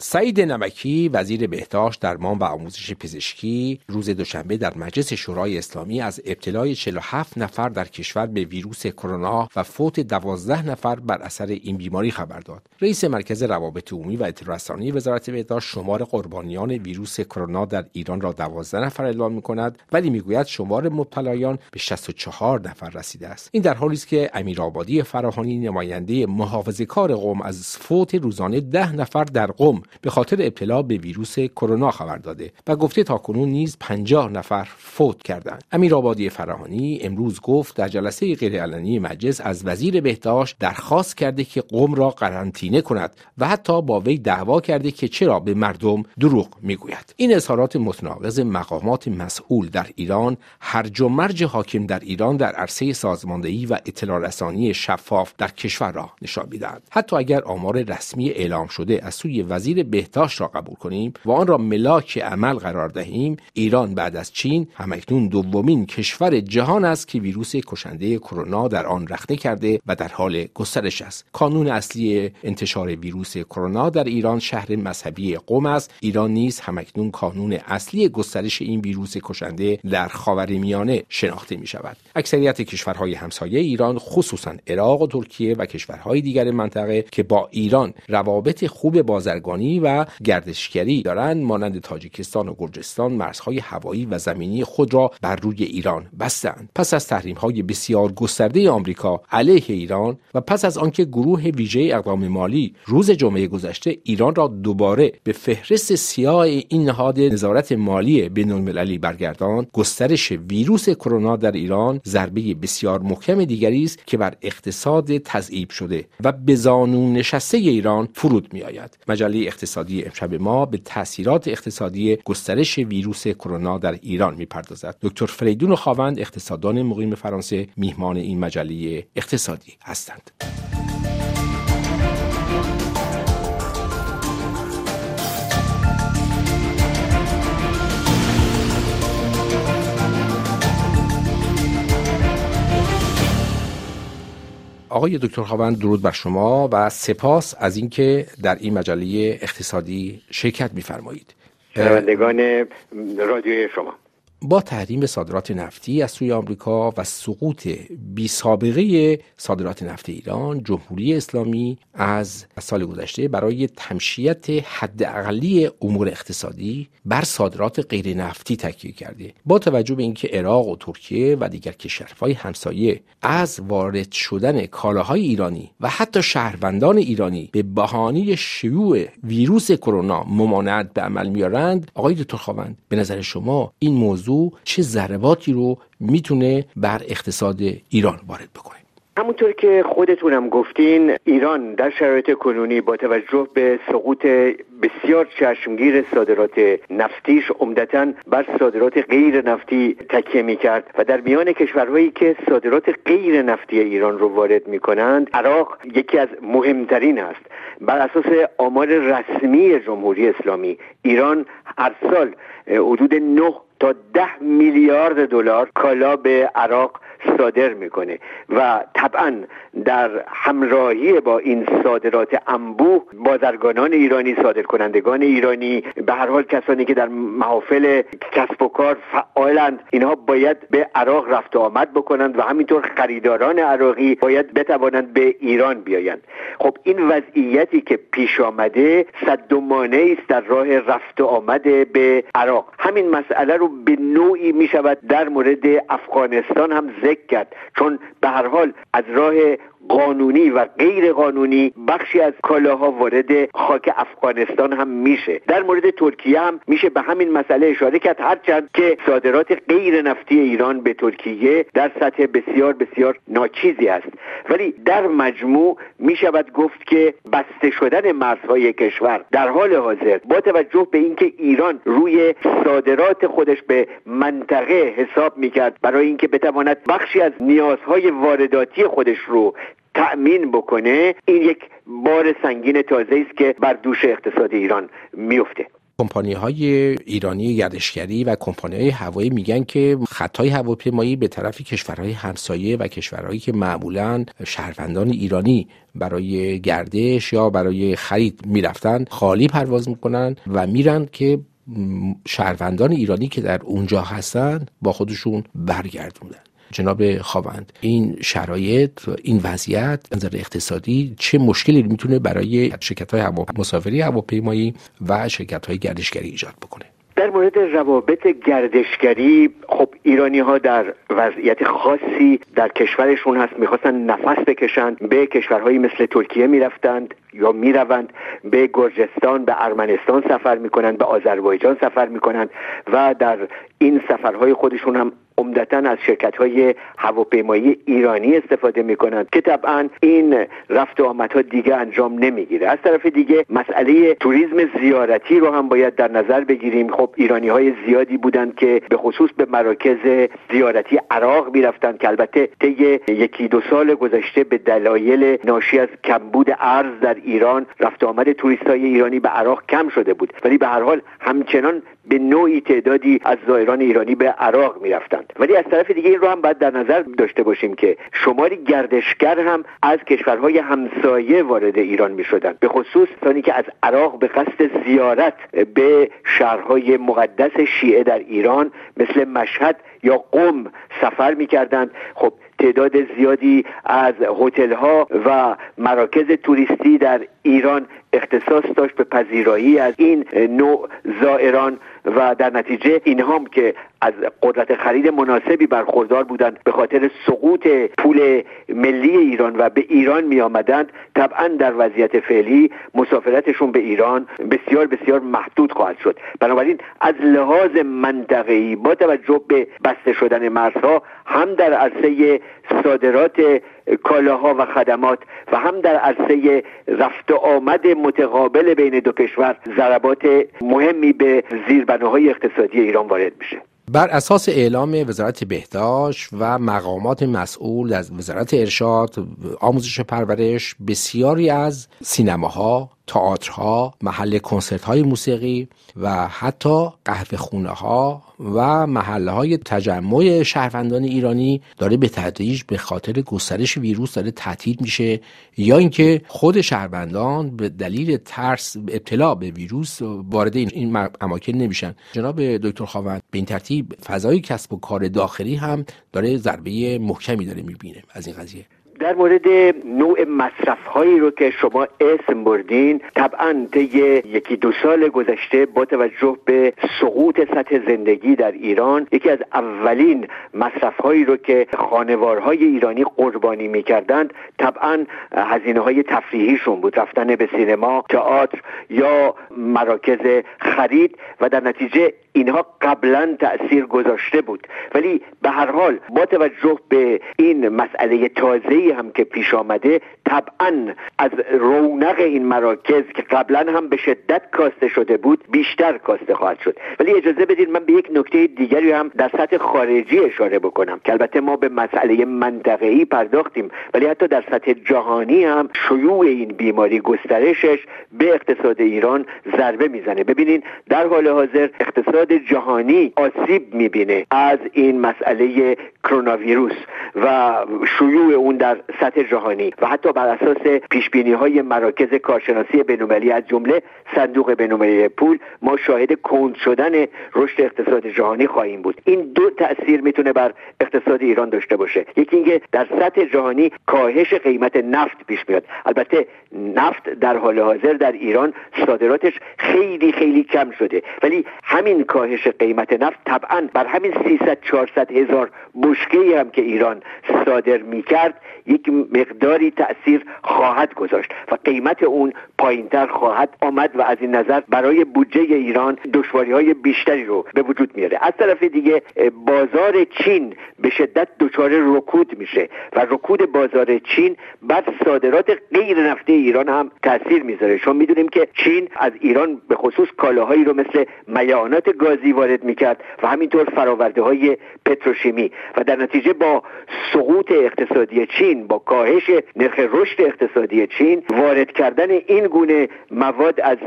سعید نمکی وزیر بهداشت درمان و آموزش پزشکی روز دوشنبه در مجلس شورای اسلامی از ابتلای 47 نفر در کشور به ویروس کرونا و فوت 12 نفر بر اثر این بیماری خبر داد. رئیس مرکز روابط عمومی و اطلاع رسانی وزارت بهداشت شمار قربانیان ویروس کرونا در ایران را 12 نفر اعلام می کند ولی می‌گوید شمار مبتلایان به 64 نفر رسیده است. این در حالی است که امیرآبادی فراهانی نماینده محافظه کار قوم از فوت روزانه 10 نفر در قم به خاطر ابتلا به ویروس کرونا خبر داده و گفته تاکنون نیز 50 نفر فوت کردند. امیر آبادی فراهانی امروز گفت در جلسه غیرعلنی مجلس از وزیر بهداشت درخواست کرده که قم را قرنطینه کند و حتی با وی دعوا کرده که چرا به مردم دروغ می‌گوید. این اظهارات متناقض مقامات مسئول در ایران هرج و مرج حاکم در ایران در عرصه سازماندهی و اطلاع رسانی شفاف در کشور را نشان می‌دهد. حتی اگر آمار رسمی اعلام شده از سوی وزیر بهداشت را قبول کنیم و آن را ملاک عمل قرار دهیم. ایران بعد از چین همکنون دومین کشور جهان است که ویروس کشنده کرونا در آن رخنه کرده و در حال گسترش است. کانون اصلی انتشار ویروس کرونا در ایران شهر مذهبی قم است. ایران نیز همکنون کانون اصلی گسترش این ویروس کشنده در خاورمیانه شناخته می شود. اکثریت کشورهای همسایه ایران خصوصا عراق و ترکیه و کشورهای دیگر منطقه که با ایران روابط خوب بازرگانی و گردشگری دارند مانند تاجیکستان و گرجستان مرزهای هوایی و زمینی خود را بر روی ایران بستند پس از تحریم های بسیار گسترده آمریکا علیه ایران و پس از آنکه گروه ویژه اقدام مالی روز جمعه گذشته ایران را دوباره به فهرست سیاه این نهاد نظارت مالی بین المللی برگردان گسترش ویروس کرونا در ایران ضربه بسیار محکم دیگری است که بر اقتصاد تضعیف شده و به زانو نشسته ایران فرود می آید. مجله اقتصادی امشب ما به تاثیرات اقتصادی گسترش ویروس کرونا در ایران می‌پردازد. دکتر فریدون خاوند اقتصاددان مقیم فرانسه میهمان این مجله اقتصادی هستند. آقای دکتر خواوند درود بر شما و سپاس از اینکه در این مجله اقتصادی شرکت میفرمایید. شنوندگان رادیوی شما. با تحریم صادرات نفتی از سوی آمریکا و سقوط بی سابقه صادرات نفت ایران جمهوری اسلامی از سال گذشته برای تمشیت حداقلی امور اقتصادی بر صادرات غیر نفتی تکیه کرده. با توجه به اینکه عراق و ترکیه و دیگر کشورهای همسایه از وارد شدن کالاهای ایرانی و حتی شهروندان ایرانی به بهانه شیوع ویروس کرونا ممانعت به عمل میارند آقای دکتر خواوند به نظر شما این موضوع چه ضرباتی رو می‌تونه بر اقتصاد ایران وارد بکنه. همونطور که خودتونم گفتین ایران در شرایط کنونی با توجه به سقوط بسیار چشمگیر صادرات نفتیش عمدتا بر صادرات غیر نفتی تکیه می کرد و در میان کشورهایی که صادرات غیر نفتی ایران رو وارد می کنند عراق یکی از مهمترین است. بر اساس آمار رسمی جمهوری اسلامی ایران هر سال حدود 9 تا ده میلیارد دلار کالا به عراق صادر می‌کنه. و طبعا در همراهی با این صادرات انبوه بازرگانان ایرانی صادر کنندگان ایرانی به هر حال کسانی که در محافل کسب و کار فعالند اینها باید به عراق رفت و آمد بکنند و همینطور خریداران عراقی باید بتوانند به ایران بیایند. خب این وضعیتی که پیش آمده صد و است در راه رفت و آمد به عراق. همین مسئله رو به نوعی می شود در مورد افغانستان هم ذکر کرد. چون به هر حال از راه قانونی و غیر قانونی بخشی از کالاها وارد خاک افغانستان هم میشه. در مورد ترکیه هم میشه به همین مسئله اشاره کرد. هرچند که صادرات غیر نفتی ایران به ترکیه در سطح بسیار بسیار ناچیزی است. ولی در مجموع می‌شود گفت که بسته شدن مرزهای کشور در حال حاضر با توجه به اینکه ایران روی صادرات خودش به منطقه حساب می‌کرد برای اینکه بتواند بخشی از نیازهای وارداتی خودش رو تأمین بکنه این یک بار سنگین تازه است که بر دوش اقتصاد ایران میفته. کمپانی های ایرانی گردشگری و کمپانی های هوایی میگن که خطای هواپیمایی به طرف کشورهای همسایه و کشورهایی که معمولا شهروندان ایرانی برای گردش یا برای خرید می‌رفتن خالی پرواز می‌کنن و میرن که شهروندان ایرانی که در اونجا هستن با خودشون برگردوندن. جناب خواوند این شرایط این وضعیت نظر اقتصادی چه مشکلی می‌تونه برای شرکت های مسافری هواپیمایی و شرکت های گردشگری ایجاد بکنه؟ در مورد روابط گردشگری خب ایرانی ها در وضعیت خاصی در کشورشون هست. می‌خواستن نفس بکشند. به کشورهایی مثل ترکیه می‌رفتند یا می‌روند. به گرجستان به ارمنستان سفر می‌کنند. به آذربایجان سفر می‌کنند. و در این سفرهای خودشون هم عمدتا از شرکت های هواپیمایی ایرانی استفاده می کنند که طبعا این رفت و آمدها دیگه انجام نمی‌گیره. از طرف دیگه مسئله توریسم زیارتی رو هم باید در نظر بگیریم. خب ایرانی های زیادی بودند که به خصوص به مراکز زیارتی عراق می‌رفتند که البته طی یکی دو سال گذشته به دلایل ناشی از کمبود ارز در ایران رفت آمد توریست های ایرانی به عراق کم شده بود. ولی به هر حال همچنان به نوعی تعدادی از زائران ایرانی به عراق می‌رفتند. ولی از طرف دیگه این رو هم باید در نظر داشته باشیم که شماری گردشگر هم از کشورهای همسایه وارد ایران می شدن به خصوص ثانی که از عراق به قصد زیارت به شهرهای مقدس شیعه در ایران مثل مشهد یا قم سفر می‌کردند. خب تعداد زیادی از هتل ها و مراکز توریستی در ایران اختصاص داشت به پذیرایی از این نوع زائران و در نتیجه اینها که از قدرت خرید مناسبی برخوردار بودند به خاطر سقوط پول ملی ایران و به ایران می آمدند طبعا در وضعیت فعلی مسافرتشون به ایران بسیار بسیار محدود خواهد شد. بنابراین از لحاظ منطقه‌ای با توجه به بسته شدن مرزها هم در عرصه صادرات کالاها و خدمات و هم در عرصه رفت آمد متقابل بین دو کشور ضربات مهمی به زیربناهای اقتصادی ایران وارد میشه. بر اساس اعلام وزارت بهداشت و مقامات مسئول از وزارت ارشاد آموزش پرورش بسیاری از سینماها تئاترها محل کنسرت های موسیقی و حتی قهوه خونه ها و محله های تجمع شهروندان ایرانی داره به تدریج به خاطر گسترش ویروس داره تعطیل میشه یا اینکه خود شهروندان به دلیل ترس ابتلا به ویروس وارد این اماکن نمیشن. جناب دکتر خواوند به این ترتیب فضای کسب و کار داخلی هم داره ضربه محکمی داره می‌بینه از این قضیه. در مورد نوع مصرف هایی رو که شما اسم بردین طبعا طی یکی دو سال گذشته با توجه به سقوط سطح زندگی در ایران یکی از اولین مصرف هایی رو که خانوارهای ایرانی قربانی می‌کردند طبعا هزینه های تفریحیشون بود رفتن به سینما تئاتر یا مراکز خرید و در نتیجه اینها قبلا تاثیر گذاشته بود. ولی به هر حال با توجه به این مسئله تازه هم که پیش آمده طبعا از رونق این مراکز که قبلا هم به شدت کاسته شده بود بیشتر کاسته خواهد شد. ولی اجازه بدید من به یک نکته دیگری هم در سطح خارجی اشاره بکنم که البته ما به مسئله منطقه‌ای پرداختیم ولی حتی در سطح جهانی هم شیوع این بیماری گسترشش به اقتصاد ایران ضربه می‌زنه. ببینین در حال حاضر اقتصاد جهانی آسیب می‌بینه. از این مسئله کرونا ویروس و شیوع اون در سطح جهانی و حتی بر اساس پیش بینی های مراکز کارشناسی بین‌المللی از جمله صندوق بین‌المللی پول ما شاهد کند شدن رشد اقتصاد جهانی خواهیم بود. این دو تاثیر می‌تونه بر اقتصاد ایران داشته باشه. یکی اینکه در سطح جهانی کاهش قیمت نفت پیش میاد. البته نفت در حال حاضر در ایران صادراتش خیلی خیلی کم شده. ولی همین کاهش قیمت نفت طبعا بر همین 300 400 هزار بشکه هم که ایران صادر می‌کرد یک مقداری تاثیر خواهد گذاشت و قیمت اون پایینتر خواهد آمد و از این نظر برای بودجه ایران دشواری های بیشتری رو به وجود میاره. از طرف دیگه بازار چین به شدت دچار رکود میشه و رکود بازار چین بر صادرات غیر نفتی ایران هم تاثیر می‌ذاره. چون می‌دونیم که چین از ایران به خصوص کالاهایی رو مثل میانات گازی وارد می‌کرد و همینطور فراورده های پتروشیمی. و در نتیجه با سقوط اقتصادی چین با کاهش نرخ رشد اقتصادی چین وارد کردن این گونه مواد از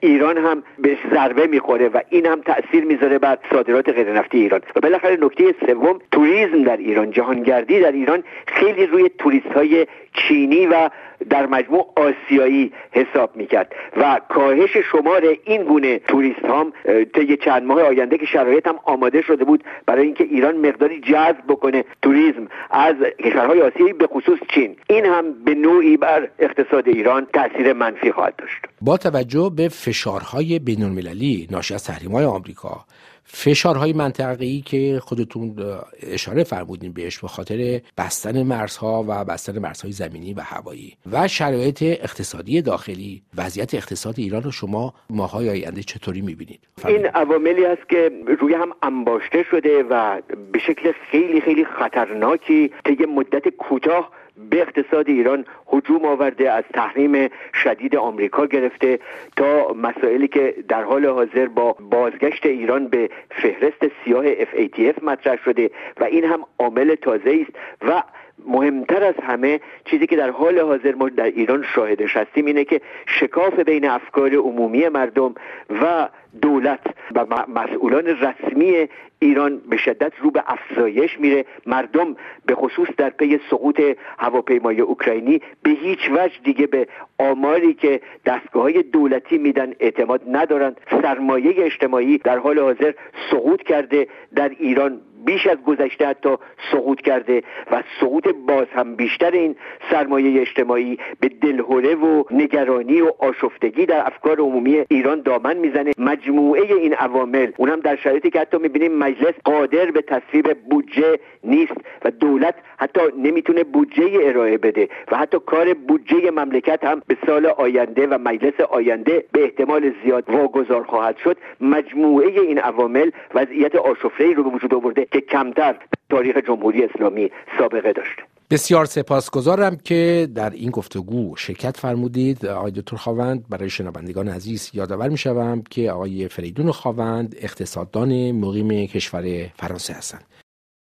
ایران هم به ضربه می‌خوره و این هم تاثیر می‌ذاره بر صادرات غیر نفتی ایران. و بالاخره نکته سوم توریسم در ایران جهانگردی در ایران خیلی روی توریست های چینی و در مجموع آسیایی حساب می‌کرد و کاهش شمار این گونه توریست هم طی چند ماه آینده که شرایط هم آماده شده بود برای اینکه ایران مقداری جذب بکنه توریسم از کشورهای آسیایی به خصوص چین. این هم به نوعی بر اقتصاد ایران تاثیر منفی خواهد داشت. با توجه به فشارهای بین المللی ناشی از تحریم‌های آمریکا فشارهای منطقه‌ای که خودتون اشاره فرمودین بهش به خاطر بستن مرزها و بستن مرزهای زمینی و هوایی و شرایط اقتصادی داخلی. وضعیت اقتصاد ایران رو شما ماهای آینده چطوری می‌بینید؟ این عواملی است که روی هم انباشته شده و به شکل خیلی خیلی خطرناکی طی مدت کوتاه به اقتصاد ایران هجوم آورده از تحریم شدید آمریکا گرفته تا مسائلی که در حال حاضر با بازگشت ایران به فهرست سیاه FATF مطرح شده و این هم عامل تازه است و مهمتر از همه چیزی که در حال حاضر ما در ایران شاهدش هستیم اینه که شکاف بین افکار عمومی مردم و دولت و مسئولان رسمی ایران به شدت رو به افزایش میره. مردم به خصوص در پی سقوط هواپیمای اوکراینی به هیچ وجه دیگه به آماری که دستگاه های دولتی میدن اعتماد ندارند. سرمایه اجتماعی در حال حاضر سقوط کرده در ایران بیش از گذشته حتی سقوط کرده و سقوط باز هم بیشتر این سرمایه اجتماعی به دلهوره و نگرانی و آشفتگی در افکار عمومی ایران دامن می‌زنه. مجموعه این عوامل اونم در شرایطی که حتی می‌بینیم مجلس قادر به تصویب بودجه نیست و دولت حتی نمی‌تونه بودجه ارائه بده و حتی کار بودجه مملکت هم به سال آینده و مجلس آینده به احتمال زیاد واگذار خواهد شد. مجموعه این عوامل وضعیت آشفته رو به وجود آورده. که کمتر تاریخ جمهوری اسلامی سابقه داشته بسیار سپاسگزارم که در این گفتگو شرکت فرمودید. آقای دکتر خواوند برای شنوندگان عزیز یادآور می‌شوم که آقای فریدون خواوند اقتصاددان مقیم کشور فرانسه هستند.